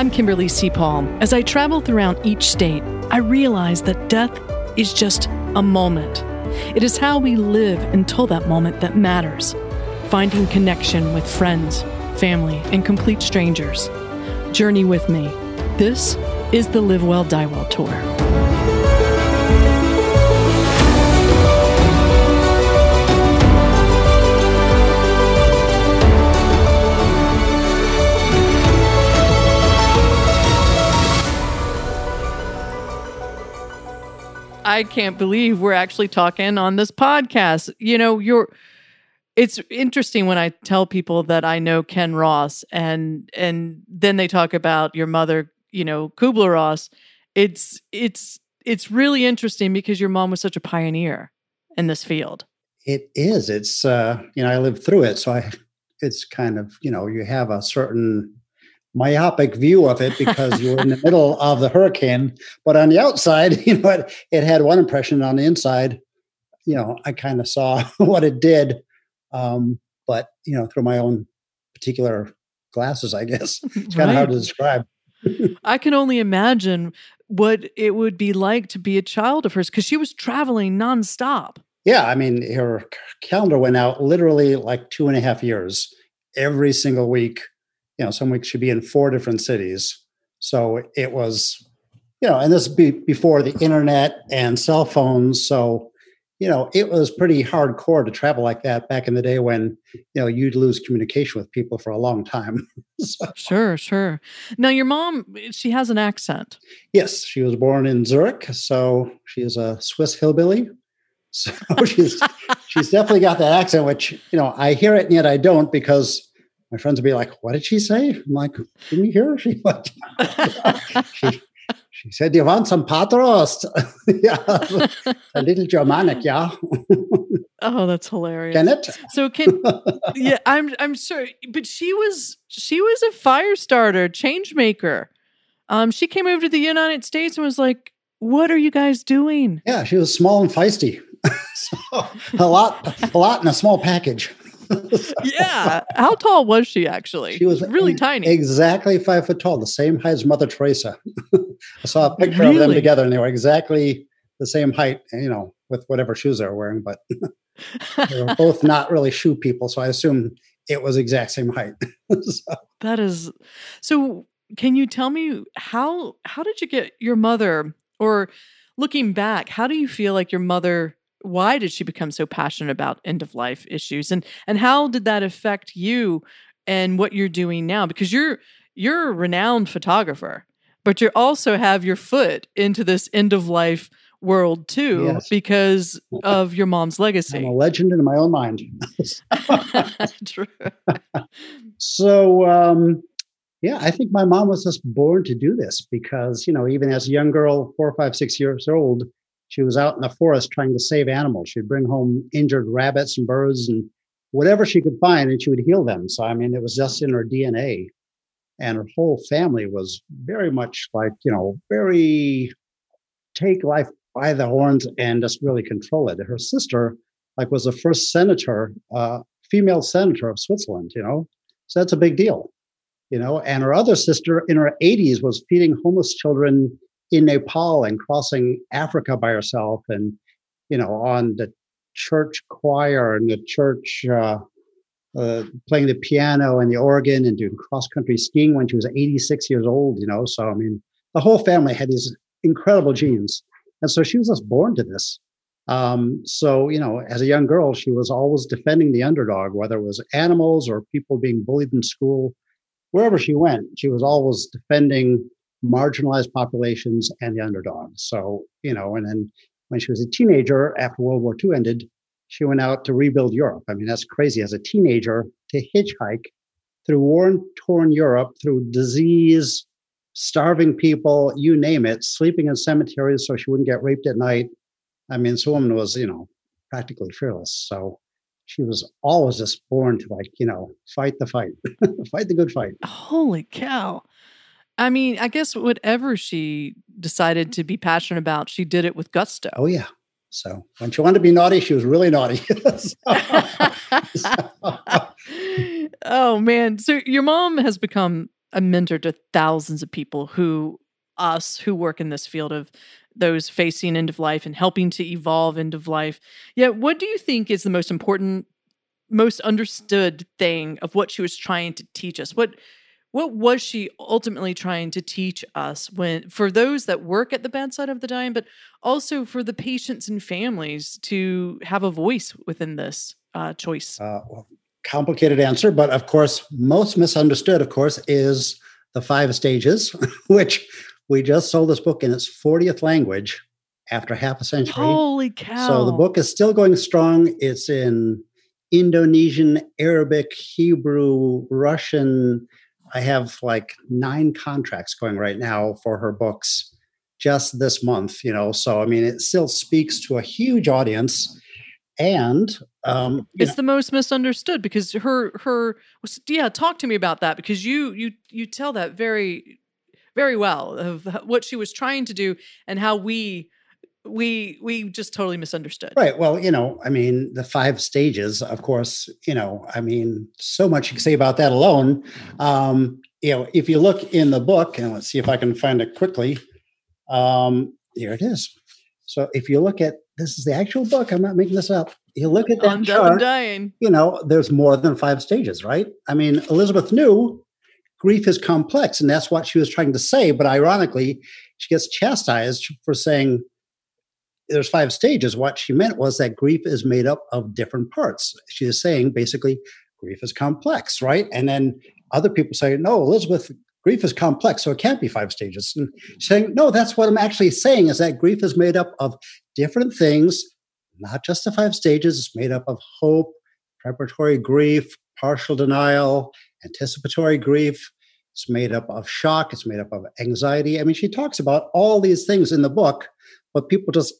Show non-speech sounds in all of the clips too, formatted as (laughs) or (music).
I'm Kimberly C. Paul. As I travel throughout each state, I realize that death is just a moment. It is how we live until that moment that matters. Finding connection with friends, family, and complete strangers. Journey with me. This is the Live Well, Die Well Tour. I can't believe we're actually talking on this podcast. You know, you're it's interesting when I tell people that I know Ken Ross and and then they talk about your mother, you know, Kubler Ross. It's it's it's really interesting because your mom was such a pioneer in this field. It is. It's uh, you know, I lived through it, so I it's kind of, you know, you have a certain myopic view of it because you were in the (laughs) middle of the hurricane. But on the outside, (laughs) you know, it, it had one impression. On the inside, you know, I kind of saw (laughs) what it did. Um, but you know, through my own particular glasses, I guess it's kind of hard to describe. I can only imagine what it would be like to be a child of hers because she was traveling nonstop. Yeah, I mean, her calendar went out literally like two and a half years every single week you know, some weeks she'd be in four different cities. So it was, you know, and this be before the internet and cell phones. So, you know, it was pretty hardcore to travel like that back in the day when, you know, you'd lose communication with people for a long time. (laughs) so. Sure, sure. Now, your mom, she has an accent. Yes, she was born in Zurich. So she is a Swiss hillbilly. So (laughs) she's she's definitely got that accent, which, you know, I hear it and yet I don't because my friends would be like, "What did she say?" I'm like, "Didn't you hear?" (laughs) She she, she said, "You want some patrost?" (laughs) yeah, (laughs) a little Germanic, yeah. oh, that's hilarious. Can it? So can yeah, I'm I'm sure, but she was she was a fire starter, change maker. Um, she came over to the United States and was like, "What are you guys doing?" Yeah, she was small and feisty. so, a lot, a lot in a small package. Yeah. How tall was she actually? She was really tiny. Exactly five foot tall, the same height as Mother Teresa. (laughs) I saw a picture really? of them together and they were exactly the same height, you know, with whatever shoes they were wearing, but (laughs) they were both not really shoe people. So I assume it was exact same height. (laughs) so. That is so can you tell me how how did you get your mother or looking back, how do you feel like your mother why did she become so passionate about end of life issues and and how did that affect you and what you're doing now because you're you're a renowned photographer but you also have your foot into this end of life world too yes. because of your mom's legacy I'm a legend in my own mind (laughs) (laughs) True. so um yeah i think my mom was just born to do this because you know even as a young girl four five six years old she was out in the forest trying to save animals. She'd bring home injured rabbits and birds and whatever she could find, and she would heal them. So, I mean, it was just in her DNA. And her whole family was very much like, you know, very take life by the horns and just really control it. Her sister, like, was the first senator, uh, female senator of Switzerland, you know, so that's a big deal, you know. And her other sister in her 80s was feeding homeless children in Nepal and crossing Africa by herself and, you know, on the church choir and the church uh, uh, playing the piano and the organ and doing cross country skiing when she was 86 years old, you know. So, I mean, the whole family had these incredible genes. And so she was just born to this. Um, so, you know, as a young girl, she was always defending the underdog, whether it was animals or people being bullied in school. Wherever she went, she was always defending marginalized populations and the underdogs. So, you know, and then when she was a teenager after World War II ended, she went out to rebuild Europe. I mean, that's crazy as a teenager to hitchhike through war torn Europe, through disease, starving people, you name it, sleeping in cemeteries so she wouldn't get raped at night. I mean, this woman was, you know, practically fearless. So she was always just born to like, you know, fight the fight, (laughs) fight the good fight. Holy cow. I mean, I guess whatever she decided mm-hmm. to be passionate about, she did it with gusto. Oh yeah. So when she wanted to be naughty, she was really naughty. (laughs) (laughs) oh man. So your mom has become a mentor to thousands of people who us who work in this field of those facing end of life and helping to evolve end of life. Yet, what do you think is the most important, most understood thing of what she was trying to teach us? What what was she ultimately trying to teach us when for those that work at the bedside of the dying, but also for the patients and families to have a voice within this uh, choice? Uh, well, complicated answer, but of course, most misunderstood, of course, is the five stages, (laughs) which we just sold this book in its 40th language after half a century. Holy cow. So the book is still going strong. It's in Indonesian, Arabic, Hebrew, Russian. I have like nine contracts going right now for her books just this month, you know. So, I mean, it still speaks to a huge audience and um, it's know. the most misunderstood because her her yeah talk to me about that because you you you tell that very very well of what she was trying to do and how we we we just totally misunderstood right well you know i mean the five stages of course you know i mean so much you can say about that alone um you know if you look in the book and let's see if i can find it quickly um here it is so if you look at this is the actual book. I'm not making this up. You look at that I'm chart. Dying. You know, there's more than five stages, right? I mean, Elizabeth knew grief is complex, and that's what she was trying to say. But ironically, she gets chastised for saying there's five stages. What she meant was that grief is made up of different parts. She is saying basically grief is complex, right? And then other people say, no, Elizabeth, grief is complex, so it can't be five stages. And saying, no, that's what I'm actually saying is that grief is made up of different things, not just the five stages. It's made up of hope, preparatory grief, partial denial, anticipatory grief. It's made up of shock. It's made up of anxiety. I mean, she talks about all these things in the book, but people just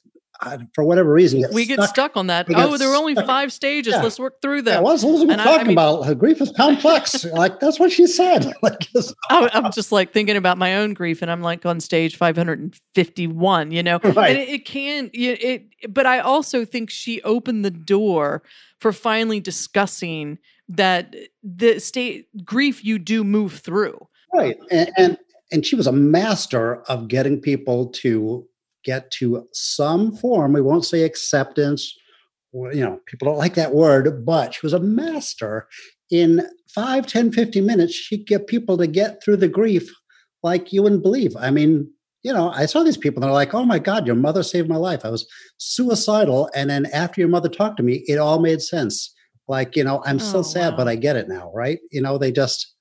for whatever reason, we get stuck on that. Oh, there were only stuck. five stages. Yeah. Let's work through them. Yeah, what's Elizabeth and talking I, I mean, about? Her grief is complex. (laughs) like that's what she said. (laughs) like, (laughs) I'm just like thinking about my own grief, and I'm like on stage 551. You know, right. and it, it can. It, it, but I also think she opened the door for finally discussing that the state grief you do move through. Right, and, and and she was a master of getting people to get to some form. We won't say acceptance. You know, people don't like that word, but she was a master. In 5, 10, 15 minutes, she'd get people to get through the grief like you wouldn't believe. I mean, you know, I saw these people, and they're like, oh my God, your mother saved my life. I was suicidal. And then after your mother talked to me, it all made sense. Like, you know, I'm oh, still sad, wow. but I get it now, right? You know, they just,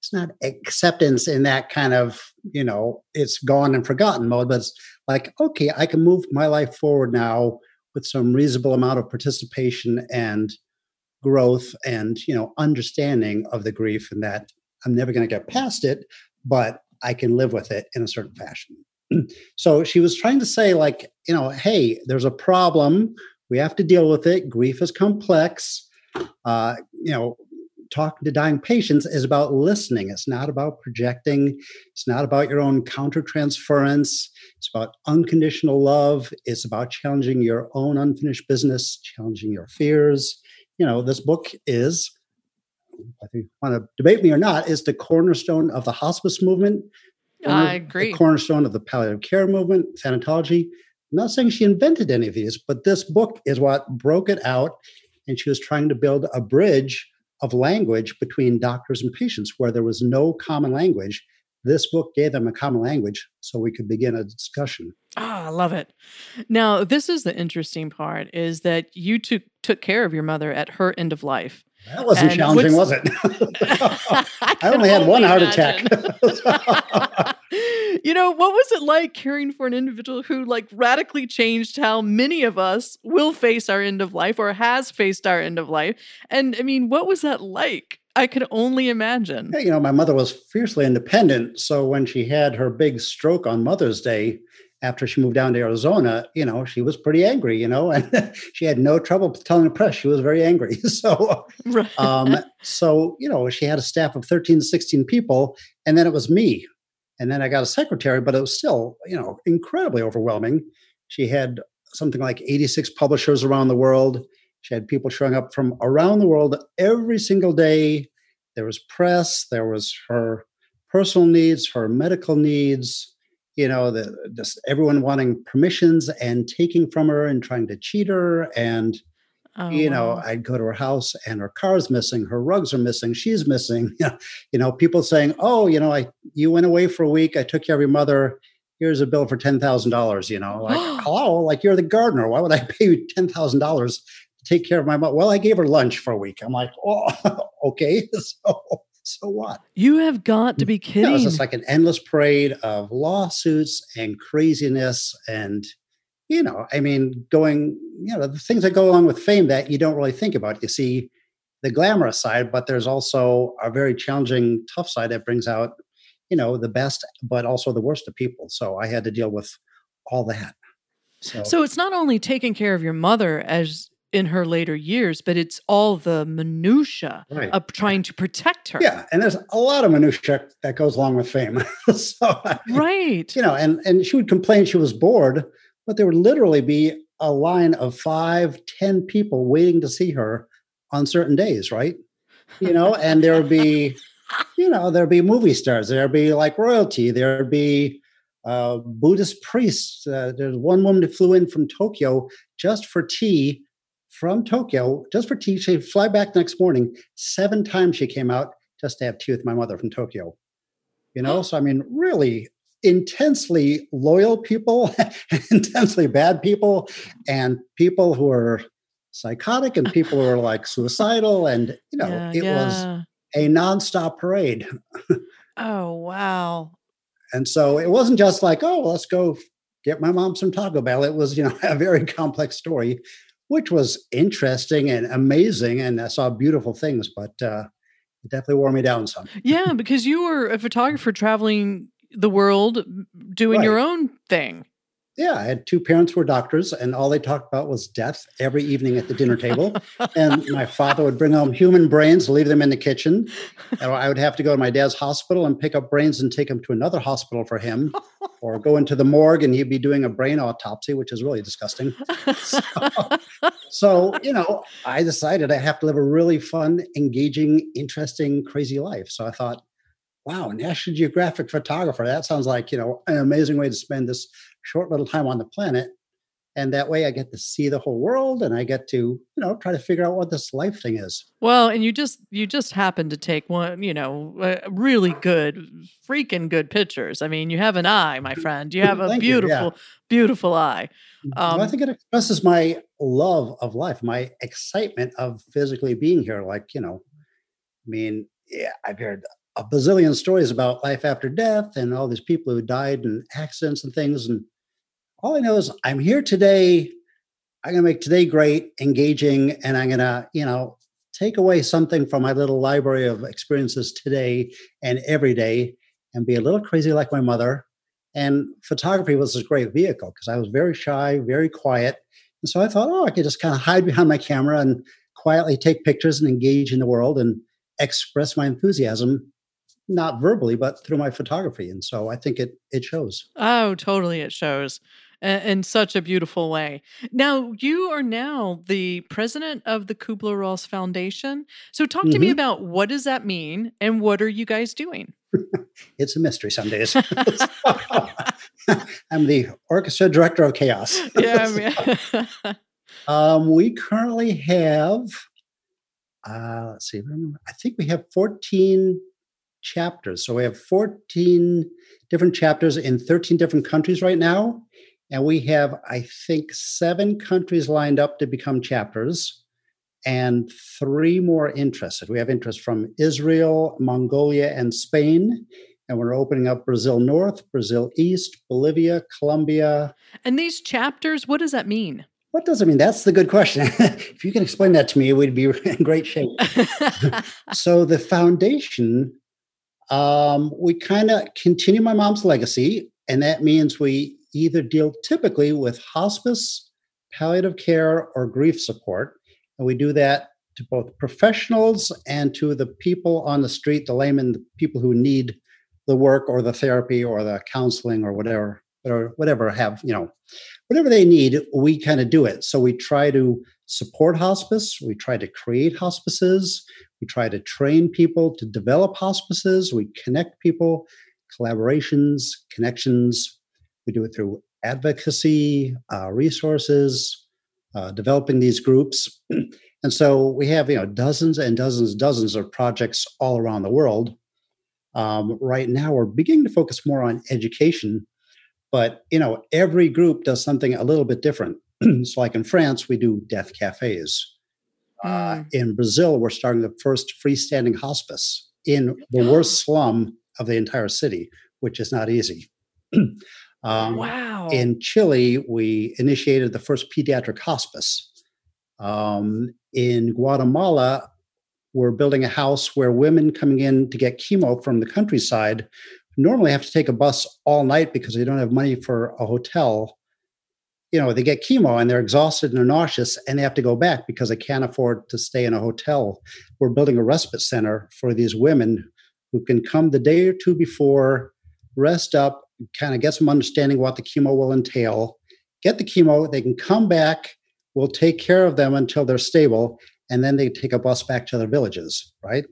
it's not acceptance in that kind of, you know, it's gone and forgotten mode, but it's like, okay, I can move my life forward now with some reasonable amount of participation and growth and, you know, understanding of the grief and that I'm never going to get past it, but I can live with it in a certain fashion. (clears throat) so she was trying to say, like, you know, hey, there's a problem. We have to deal with it. Grief is complex. Uh, you know, talking to dying patients is about listening. It's not about projecting. It's not about your own countertransference. It's about unconditional love. It's about challenging your own unfinished business, challenging your fears. You know, this book is, whether you want to debate me or not, is the cornerstone of the hospice movement. I agree. The cornerstone of the palliative care movement, thanatology. I'm not saying she invented any of these, but this book is what broke it out. And she was trying to build a bridge of language between doctors and patients where there was no common language. This book gave them a common language so we could begin a discussion. Ah, oh, I love it. Now, this is the interesting part is that you took took care of your mother at her end of life. That wasn't and challenging, was it? (laughs) I, I only had one heart attack. (laughs) you know, what was it like caring for an individual who like radically changed how many of us will face our end of life or has faced our end of life? And I mean, what was that like? I could only imagine. Yeah, you know, my mother was fiercely independent. So when she had her big stroke on Mother's Day, after she moved down to Arizona, you know, she was pretty angry, you know, (laughs) and she had no trouble telling the press she was very angry. (laughs) So, right. um, so, you know, she had a staff of 13 to 16 people, and then it was me. And then I got a secretary, but it was still, you know, incredibly overwhelming. She had something like 86 publishers around the world. She had people showing up from around the world every single day. There was press, there was her personal needs, her medical needs, you know, the just everyone wanting permissions and taking from her and trying to cheat her. And, oh, you know, wow. I'd go to her house and her car's missing, her rugs are missing, she's missing. (laughs) you know, people saying, Oh, you know, I you went away for a week, I took care of your mother. Here's a bill for ten thousand dollars, you know, like, (gasps) hello, like you're the gardener. Why would I pay you ten thousand dollars take care of my mom. Well, I gave her lunch for a week. I'm like, oh, (laughs) okay. (laughs) So so what? You have got to be kidding. Yeah, it's just like an endless parade of lawsuits and craziness and you know, I mean, going, you know, the things that go along with fame that you don't really think about. You see the glamorous side, but there's also a very challenging, tough side that brings out, you know, the best, but also the worst of people. So I had to deal with all that. So, so it's not only taking care of your mother as in her later years, but it's all the minutia right. of trying to protect her. Yeah, and there's a lot of minutia that goes along with fame. (laughs) so, right, you know, and and she would complain she was bored, but there would literally be a line of five, ten people waiting to see her on certain days, right? You know, and there would be, (laughs) you know, there'd be movie stars, there'd be like royalty, there'd be uh, Buddhist priests. Uh, there's one woman that flew in from Tokyo just for tea from Tokyo just for tea. She'd fly back next morning. Seven times she came out just to have tea with my mother from Tokyo. You know, so I mean, really intensely loyal people, (laughs) intensely bad people, and people who are psychotic and people who are (laughs) like suicidal. And, you know, yeah, it yeah. was a nonstop parade. oh, wow. And so it wasn't just like, oh, let's go get my mom some Taco Bell. It was, you know, (laughs) a very complex story which was interesting and amazing. And I saw beautiful things, but uh, it definitely wore me down some. (laughs) yeah, because you were a photographer traveling the world doing right. your own thing. Yeah, I had two parents who were doctors, and all they talked about was death every evening at the dinner table. and my (laughs) father would bring home human brains, leave them in the kitchen. And I would have to go to my dad's hospital and pick up brains and take them to another hospital for him, (laughs) or go into the morgue and he'd be doing a brain autopsy, which is really disgusting. (laughs) So, so you know, I decided I have to live a really fun, engaging, interesting, crazy life. So I thought, wow, National Geographic photographer, that sounds like, you know, an amazing way to spend this short little time on the planet and that way i get to see the whole world and i get to you know try to figure out what this life thing is. Well and you just you just happen to take one you know uh, really good freaking good pictures. I mean you have an eye my friend. You have a beautiful you, yeah. beautiful eye. Um, well, i think it expresses my love of life my excitement of physically being here. Like you know i mean yeah i've heard a bazillion stories about life after death and all these people who died in accidents and things and all I know is I'm here today. I'm going to make today great, engaging, and I'm going to, you know, take away something from my little library of experiences today and every day and be a little crazy like my mother. And photography was a great vehicle because I was very shy, very quiet. And so I thought, oh, I could just kind of hide behind my camera and quietly take pictures and engage in the world and express my enthusiasm not verbally but through my photography and so i think it it shows oh totally it shows in such a beautiful way. Now, you are now the president of the Kubler Ross Foundation. So, talk to mm-hmm. me about what does that mean and what are you guys doing? (laughs) it's a mystery some days. (laughs) I'm the orchestra director of chaos. (laughs) Yeah. um, we currently have, uh, let's see, I think we have 14 chapters. So we have 14 different chapters in 13 different countries right now. And we have, I think, seven countries lined up to become chapters and three more interested. We have interest from Israel, Mongolia, and Spain. And we're opening up Brazil North, Brazil East, Bolivia, Colombia. And these chapters, what does that mean? What does it mean? That's the good question. (laughs) if you can explain that to me, we'd be (laughs) in great shape. (laughs) so, the foundation, um, we kind of continue my mom's legacy, and that means we either deal typically with hospice, palliative care, or grief support. And we do that to both professionals and to the people on the street, the layman, the people who need the work or the therapy or the counseling or whatever, or whatever have, you know, whatever they need, we kind of do it. So we try to support hospice. We try to create hospices. We try to train people to develop hospices. We connect people, collaborations, connections. We do it through advocacy, uh, resources, uh, developing these groups. (clears throat) and so we have, you know, dozens and dozens, and dozens of projects all around the world. Um, right now, we're beginning to focus more on education, but you know, every group does something a little bit different. (clears throat) so, like in France, we do death cafes. Uh, mm. in Brazil, we're starting the first freestanding hospice in the worst slum of the entire city, which is not easy. (clears throat) um, wow. In Chile, we initiated the first pediatric hospice. Um, in Guatemala, we're building a house where women coming in to get chemo from the countryside normally have to take a bus all night because they don't have money for a hotel you know, they get chemo and they're exhausted and they're nauseous and they have to go back because they can't afford to stay in a hotel. We're building a respite center for these women who can come the day or two before, rest up, kind of get some understanding what the chemo will entail, get the chemo, they can come back, we'll take care of them until they're stable, and then they take a bus back to their villages, right?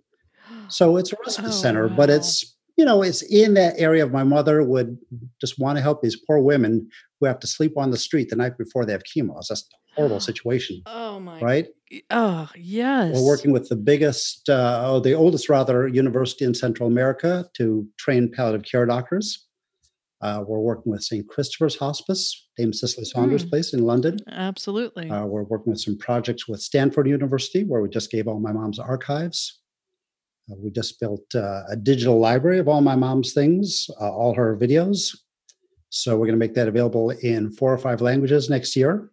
(gasps) So it's a respite oh, center, wow. but it's you know, it's in that area of my mother would just want to help these poor women who have to sleep on the street the night before they have chemo. It's just a horrible (gasps) situation. Oh my! Right? Oh yes. We're working with the biggest, uh, oh, the oldest rather, university in Central America to train palliative care doctors. Uh, we're working with St. Christopher's Hospice, Dame Cicely Saunders' mm. place in London. Absolutely. Uh, we're working with some projects with Stanford University, where we just gave all my mom's archives. Uh, we just built uh, a digital library of all my mom's things, uh, all her videos. So we're going to make that available in four or five languages next year.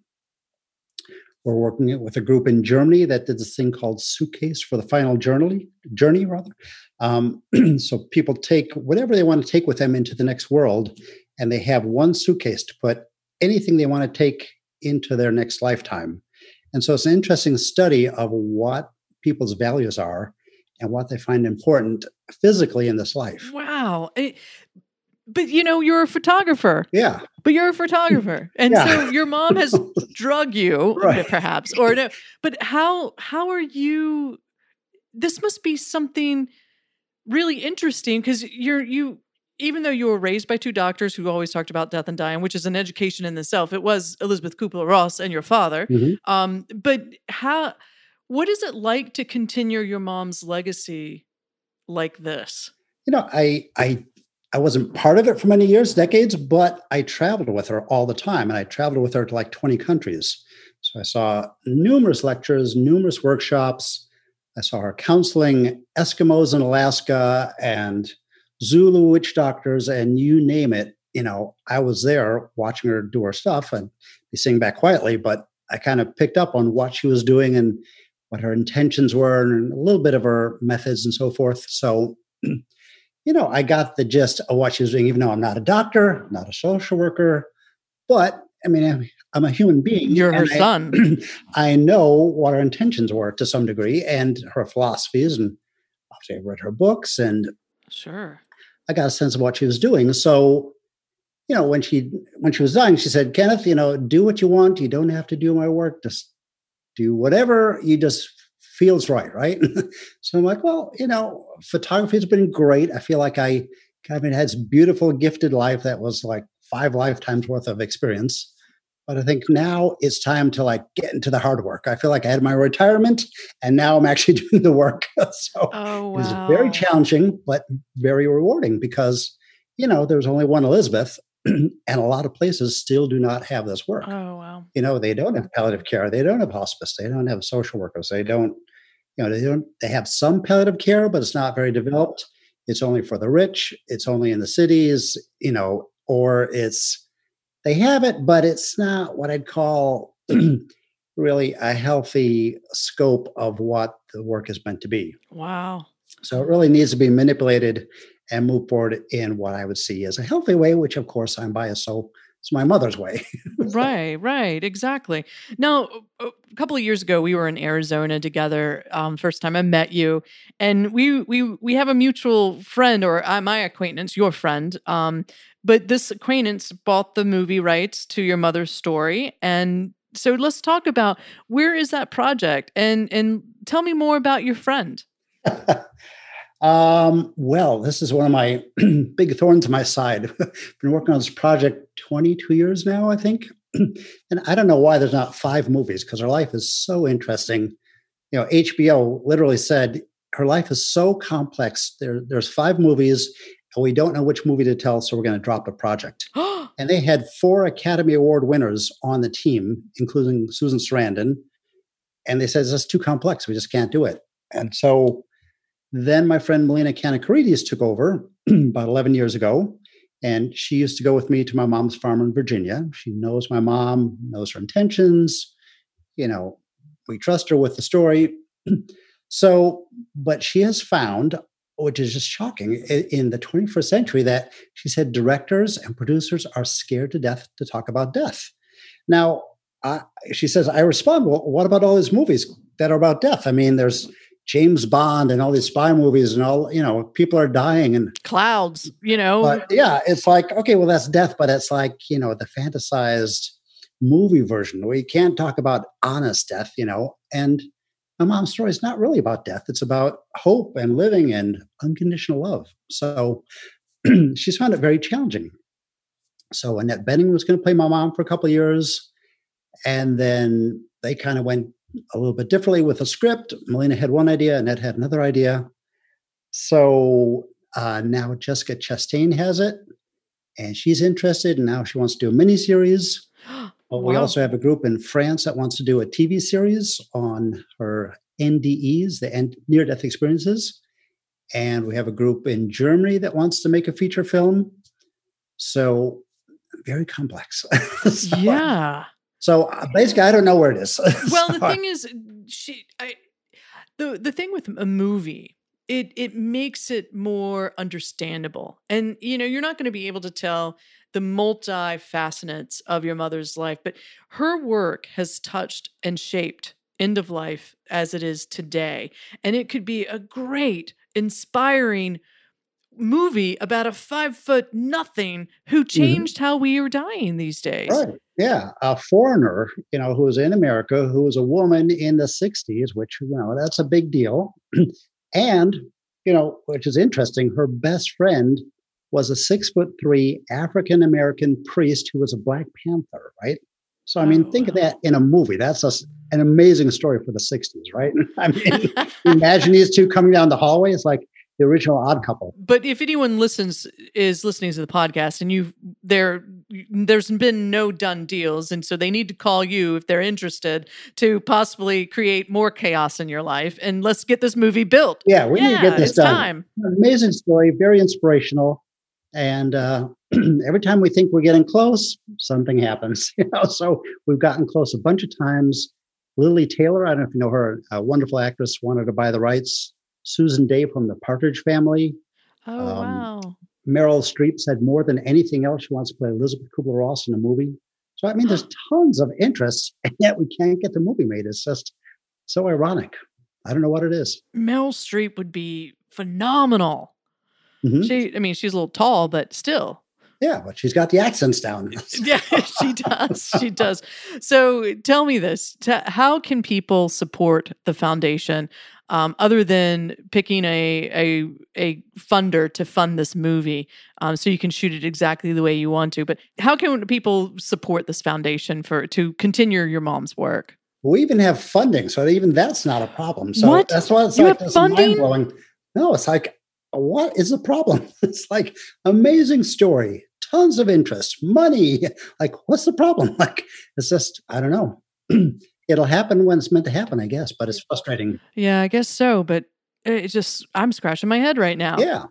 We're working with a group in Germany that did this thing called Suitcase for the Final Journey, journey rather. Um, (clears throat) so people take whatever they want to take with them into the next world, and they have one suitcase to put anything they want to take into their next lifetime. And so it's an interesting study of what people's values are and what they find important physically in this life. Wow. It, but you know, you're a photographer. Yeah. But you're a photographer. (laughs) And yeah. so your mom has (laughs) drug you, right. perhaps, or no. But how how are you this must be something really interesting because you're you even though you were raised by two doctors who always talked about death and dying, which is an education in itself, it was Elizabeth Kubler Ross and your father. Mm-hmm. Um, but how what is it like to continue your mom's legacy like this? You know, I I I wasn't part of it for many years, decades, but I traveled with her all the time, and I traveled with her to like 20 countries. So I saw numerous lectures, numerous workshops. I saw her counseling Eskimos in Alaska and Zulu witch doctors, and you name it. You know, I was there watching her do her stuff and be sitting back quietly, but I kind of picked up on what she was doing and what her intentions were and a little bit of her methods and so forth. So, (clears throat) you know, I got the gist of what she was doing, even though I'm not a doctor, not a social worker, but I mean, I'm a human being. You're her I, son. (clears throat) I know what her intentions were to some degree and her philosophies. And obviously, I read her books and sure, I got a sense of what she was doing. So, you know, when she when she was dying, she said, "Kenneth, you know, do what you want. You don't have to do my work. Just do whatever you just feels right, right? (laughs) so I'm like, well, you know, photography has been great. I feel like I kind of had this beautiful, gifted life that was like five lifetimes worth of experience. But I think now it's time to like get into the hard work. I feel like I had my retirement and now I'm actually (laughs) doing the work. (laughs) so oh, wow. it's very challenging, but very rewarding because, you know, there's only one Elizabeth (clears throat) and a lot of places still do not have this work. Oh wow! You know, they don't have palliative care, they don't have hospice, they don't have social workers, they don't. You know, they don't. They have some palliative care, but it's not very developed. It's only for the rich. It's only in the cities. You know, or it's they have it, but it's not what I'd call (clears throat) really a healthy scope of what the work is meant to be. Wow. So it really needs to be manipulated and move forward in what I would see as a healthy way, which of course I'm biased, so it's my mother's way. (laughs) right, right, exactly. Now, a couple of years ago, we were in Arizona together. Um, first time I met you, and we we we have a mutual friend, or uh, my acquaintance, your friend. Um, but this acquaintance bought the movie rights to your mother's story, and so let's talk about where is that project and and tell me more about your friend. (laughs) um, well, this is one of my (clears throat) big thorns in my side. (laughs) Been working on this project 22 years now, I think. (clears throat) and I don't know why there's not five movies because her life is so interesting. You know, HBO literally said her life is so complex. There, there's five movies, and we don't know which movie to tell, so we're going to drop the project. (gasps) and they had four Academy Award winners on the team, including Susan Sarandon. And they said it's too complex. We just can't do it. And so then my friend Melina Kanakaredes took over (clears throat) about 11 years ago. And she used to go with me to my mom's farm in Virginia. She knows my mom, knows her intentions. You know, we trust her with the story. (clears throat) so, but she has found, which is just shocking, in the 21st century, that she said directors and producers are scared to death to talk about death. Now, uh, she says, I respond, well, what about all these movies that are about death? I mean, there's James Bond and all these spy movies and all, you know, people are dying and clouds, you know. But yeah, it's like, okay, well, that's death, but it's like, you know, the fantasized movie version where you can't talk about honest death, you know. And my mom's story is not really about death, it's about hope and living and unconditional love. So (clears throat) she's found it very challenging. So Annette Bening was going to play my mom for a couple of years. And then they kind of went a little bit differently with a script. Melina had one idea, Annette had another idea. So uh, now Jessica Chastain has it, and she's interested, and now she wants to do a mini (gasps) (gasps) But we also have a group in France that wants to do a TV series on her NDEs, the near death experiences. And we have a group in Germany that wants to make a feature film. So very complex. (laughs) so, yeah. So uh, basically, I don't know where it is. (laughs) well, the thing is, she, I, the the thing with a movie, it it makes it more understandable, and you know, you're not going to be able to tell the multi facets of your mother's life, but her work has touched and shaped end of life as it is today, and it could be a great, inspiring movie about a five foot nothing who mm-hmm. changed mm-hmm. how we are dying these days. Right. Yeah. A foreigner, you know, who was in America, who was a woman in the 60s, which, you know, that's a big deal. And, you know, which is interesting, her best friend was a six foot three African American priest who was a Black Panther, right? So, I mean, oh, think of that in a movie. That's a, an amazing story for the 60s, right? (laughs) I mean, (laughs) imagine these two coming down the hallway. It's like, the original Odd Couple. But if anyone listens is listening to the podcast and you there there's been no done deals and so they need to call you if they're interested to possibly create more chaos in your life and let's get this movie built. Yeah, we yeah, need to get this done. Time. Amazing story, very inspirational. And uh, (clears throat) every time we think we're getting close, something happens. (laughs) You know, so we've gotten close a bunch of times. Lili Taylor, I don't know if you know her, a wonderful actress, wanted to buy the rights Susan Dey from the Partridge Family. Oh, um, wow. Meryl Streep said more than anything else, she wants to play Elizabeth Kubler Ross in a movie. So, I mean, there's (gasps) tons of interest, (laughs) and yet we can't get the movie made. It's just so ironic. I don't know what it is. Meryl Streep would be phenomenal. Mm-hmm. She, I mean, she's a little tall, but still. Yeah, but she's got the accents down. (laughs) (laughs) yeah, she does. She does. So tell me this: How can people support the foundation? Um, other than picking a, a a funder to fund this movie, um, so you can shoot it exactly the way you want to. But how can people support this foundation for to continue your mom's work? We even have funding, so even that's not a problem. So what? that's why it's you like have funding. No, it's like what is the problem? (laughs) It's like amazing story, tons of interest, money. (laughs) Like, what's the problem? (laughs) Like, it's just I don't know. (clears throat) it'll happen when it's meant to happen, I guess. But it's frustrating. Yeah, I guess so. But it's just I'm scratching my head right now. Yeah.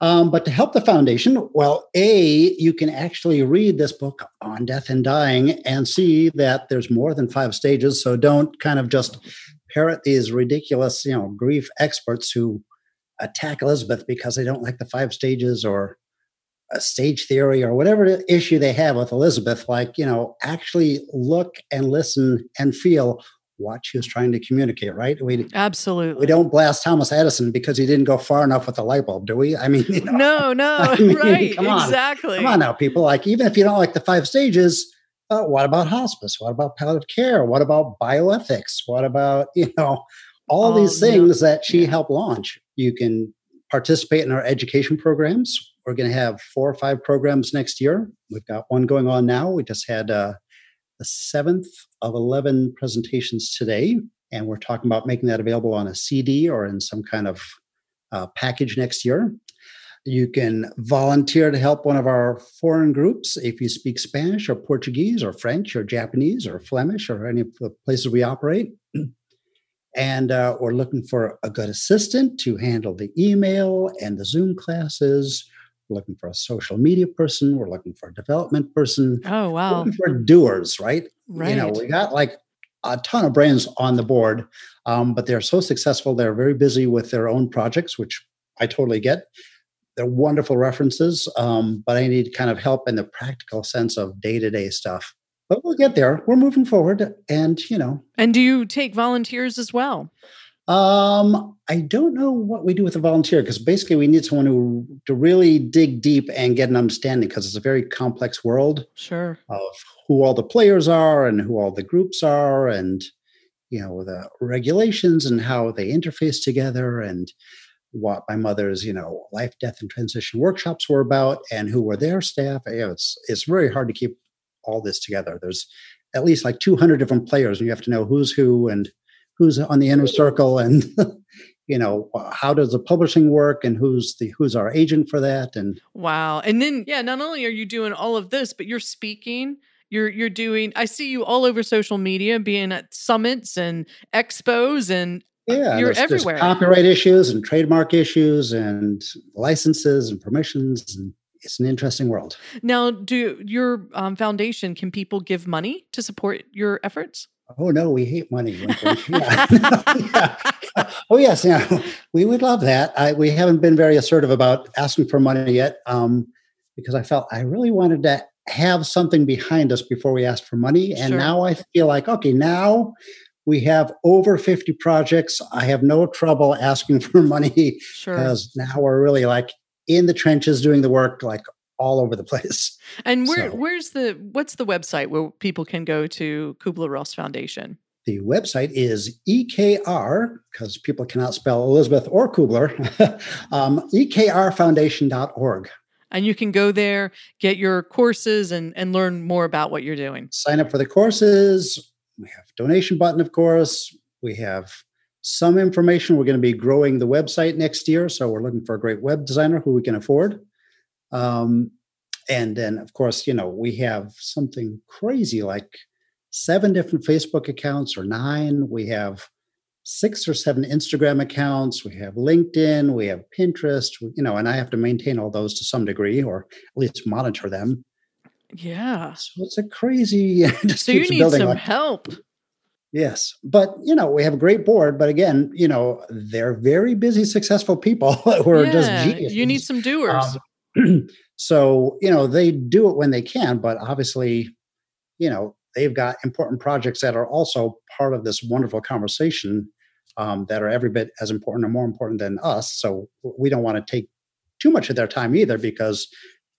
Um, but to help the foundation, well, A, you can actually read this book on death and dying and see that there's more than five stages. So don't kind of just parrot these ridiculous, you know, grief experts who attack Elizabeth because they don't like the five stages or a stage theory or whatever issue they have with Elizabeth, like, you know, actually look and listen and feel what she was trying to communicate, right? We absolutely we don't blast Thomas Edison because he didn't go far enough with the light bulb, do we? I mean, you know, no, no, (laughs) I mean, (laughs) right, come on, exactly. Come on now, people. Like, even if you don't like the five stages, uh, what about hospice? What about palliative care? What about bioethics? What about, you know, all oh, these things yeah. that she helped launch? You can participate in our education programs. We're going to have four or five programs next year. We've got one going on now. We just had uh, the seventh of 11 presentations today, and we're talking about making that available on a CD or in some kind of uh, package next year. You can volunteer to help one of our foreign groups if you speak Spanish or Portuguese or French or Japanese or Flemish or any of the places we operate. (clears throat) And uh, we're looking for a good assistant to handle the email and the Zoom classes. We're looking for a social media person. We're looking for a development person. Oh, wow. for doers, right? Right. You know, we got like a ton of brains on the board, um, but they're so successful. They're very busy with their own projects, which I totally get. They're wonderful references, um, but I need kind of help in the practical sense of day to day stuff. But we'll get there. We're moving forward, and you know. And do you take volunteers as well? Um, I don't know what we do with a volunteer because basically we need someone who to really dig deep and get an understanding because it's a very complex world. Sure. Of who all the players are and who all the groups are and you know the regulations and how they interface together and what my mother's you know life death and transition workshops were about and who were their staff you know, it's it's very hard to keep all this together there's at least like 200 different players and you have to know who's who and who's on the inner circle and (laughs) you know how does the publishing work and who's the who's our agent for that and wow. And then yeah not only are you doing all of this but you're speaking you're you're doing i see you all over social media being at summits and expos and yeah you're there's, everywhere. there's copyright issues and trademark issues and licenses and permissions and it's an interesting world. Now do your um, foundation can people give money to support your efforts oh no we hate money (laughs) yeah. yeah. (laughs) oh yes yeah we would love that I, we haven't been very assertive about asking for money yet um, because i felt i really wanted to have something behind us before we asked for money. And sure. now I feel like, okay, now we have over 50 projects. I have no trouble asking (laughs) for money sure. because now we're really like in the trenches doing the work like all over the (laughs) place. And where so, where's the what's the website where people can go to Kubler Ross Foundation? The website is EKR, because people cannot spell Elizabeth or Kubler, (laughs) um, ekrfoundation.org and you can go there, get your courses, and and learn more about what you're doing. Sign up for the courses. We have donation button, of course. We have some information. We're going to be growing the website next year, so we're looking for a great web designer who we can afford. Um, and then, of course, you know we have something crazy like seven different Facebook accounts or nine. We have six or seven Instagram accounts. We have LinkedIn, we have Pinterest, you know, and I have to maintain all those to some degree or at least monitor them. Yeah. So it's a crazy. (laughs) so you need some help. Yes. But, you know, we have a great board, but again, you know, they're very busy, successful people (laughs) who are yeah, just geniuses. You need some doers. Um, (clears throat) so, you know, they do it when they can, but obviously, you know, they've got important projects that are also part of this wonderful conversation um, that are every bit as important or more important than us. So we don't want to take too much of their time either because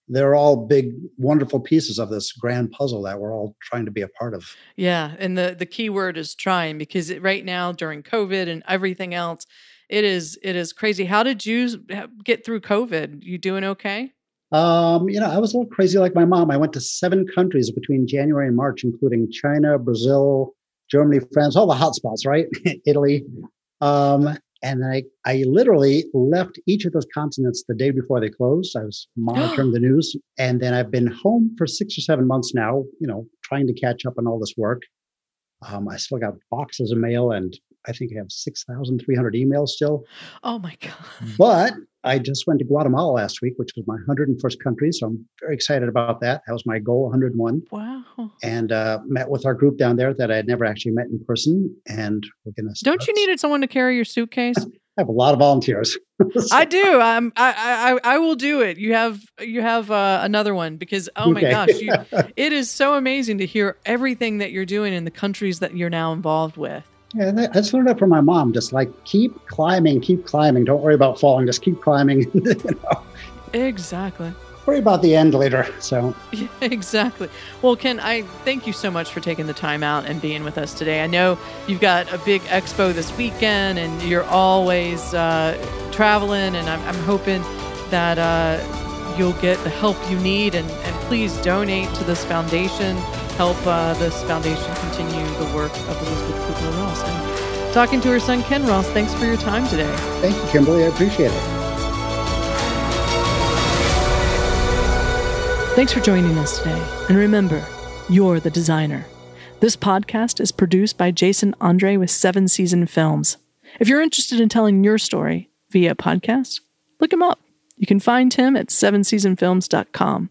they're all big wonderful pieces of this grand puzzle that we're all trying to be a part of yeah and the the key word is trying because it, right now during covid and everything else it is it is crazy how did you get through covid you doing okay um, you know, I was a little crazy like my mom. I went to seven countries between January and March, including China, Brazil, Germany, France, all the hotspots, right? (laughs) Italy. Um, and I, I literally left each of those continents the day before they closed. I was (gasps) monitoring the news. And then I've been home for six or seven months now, you know, trying to catch up on all this work. Um, I still got boxes of mail and I think I have 6,300 emails still. Oh my God. (laughs) But I just went to Guatemala last week, which was my 101st country. So I'm very excited about that. That was my goal, 101. Wow. And uh, met with our group down there that I had never actually met in person. And we're going to. Don't you needed someone to carry your suitcase? (laughs) I have a lot of volunteers. so. (laughs) I do. Um, I, I, I will do it. You have, you have uh, another one because oh my okay. gosh, you, it is so amazing to hear everything that you're doing in the countries that you're now involved with. Yeah, that's learned that from my mom. Just like keep climbing, keep climbing. Don't worry about falling. Just keep climbing. (laughs) you know? Exactly. worry about the end later. So, (laughs) yeah, exactly. Well, Ken, I thank you so much for taking the time out and being with us today. I know you've got a big expo this weekend and you're always uh, traveling, and I'm, I'm hoping that uh, you'll get the help you need. And, and please donate to this foundation, help uh, this foundation continue the work of Elizabeth Kubler talking to her son, Ken Ross, thanks for your time today. Thank you, Kimberly. I appreciate it. Thanks for joining us today. And remember, you're the designer. This podcast is produced by Jason Andre with Seven Season Films. If you're interested in telling your story via podcast, look him up. You can find him at sevenseasonfilms.com.